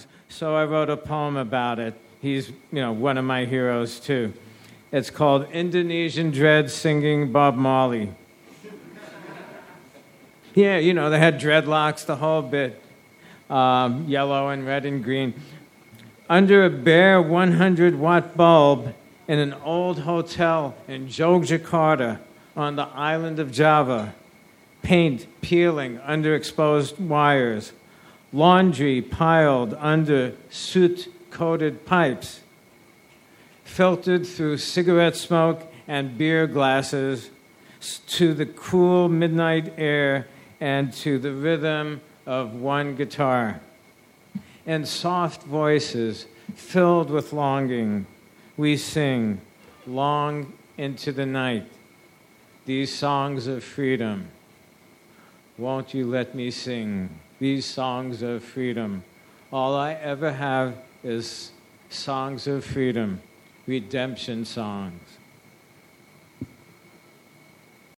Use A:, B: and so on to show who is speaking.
A: songs, so I wrote a poem about it. He's, you know, one of my heroes too. It's called Indonesian Dread Singing Bob Marley. yeah, you know, they had dreadlocks, the whole bit, um, yellow and red and green. Under a bare 100 watt bulb in an old hotel in Yogyakarta on the island of Java, paint peeling under exposed wires, laundry piled under soot coated pipes, filtered through cigarette smoke and beer glasses to the cool midnight air and to the rhythm of one guitar. And soft voices filled with longing, we sing long into the night these songs of freedom. Won't you let me sing these songs of freedom? All I ever have is songs of freedom, redemption songs.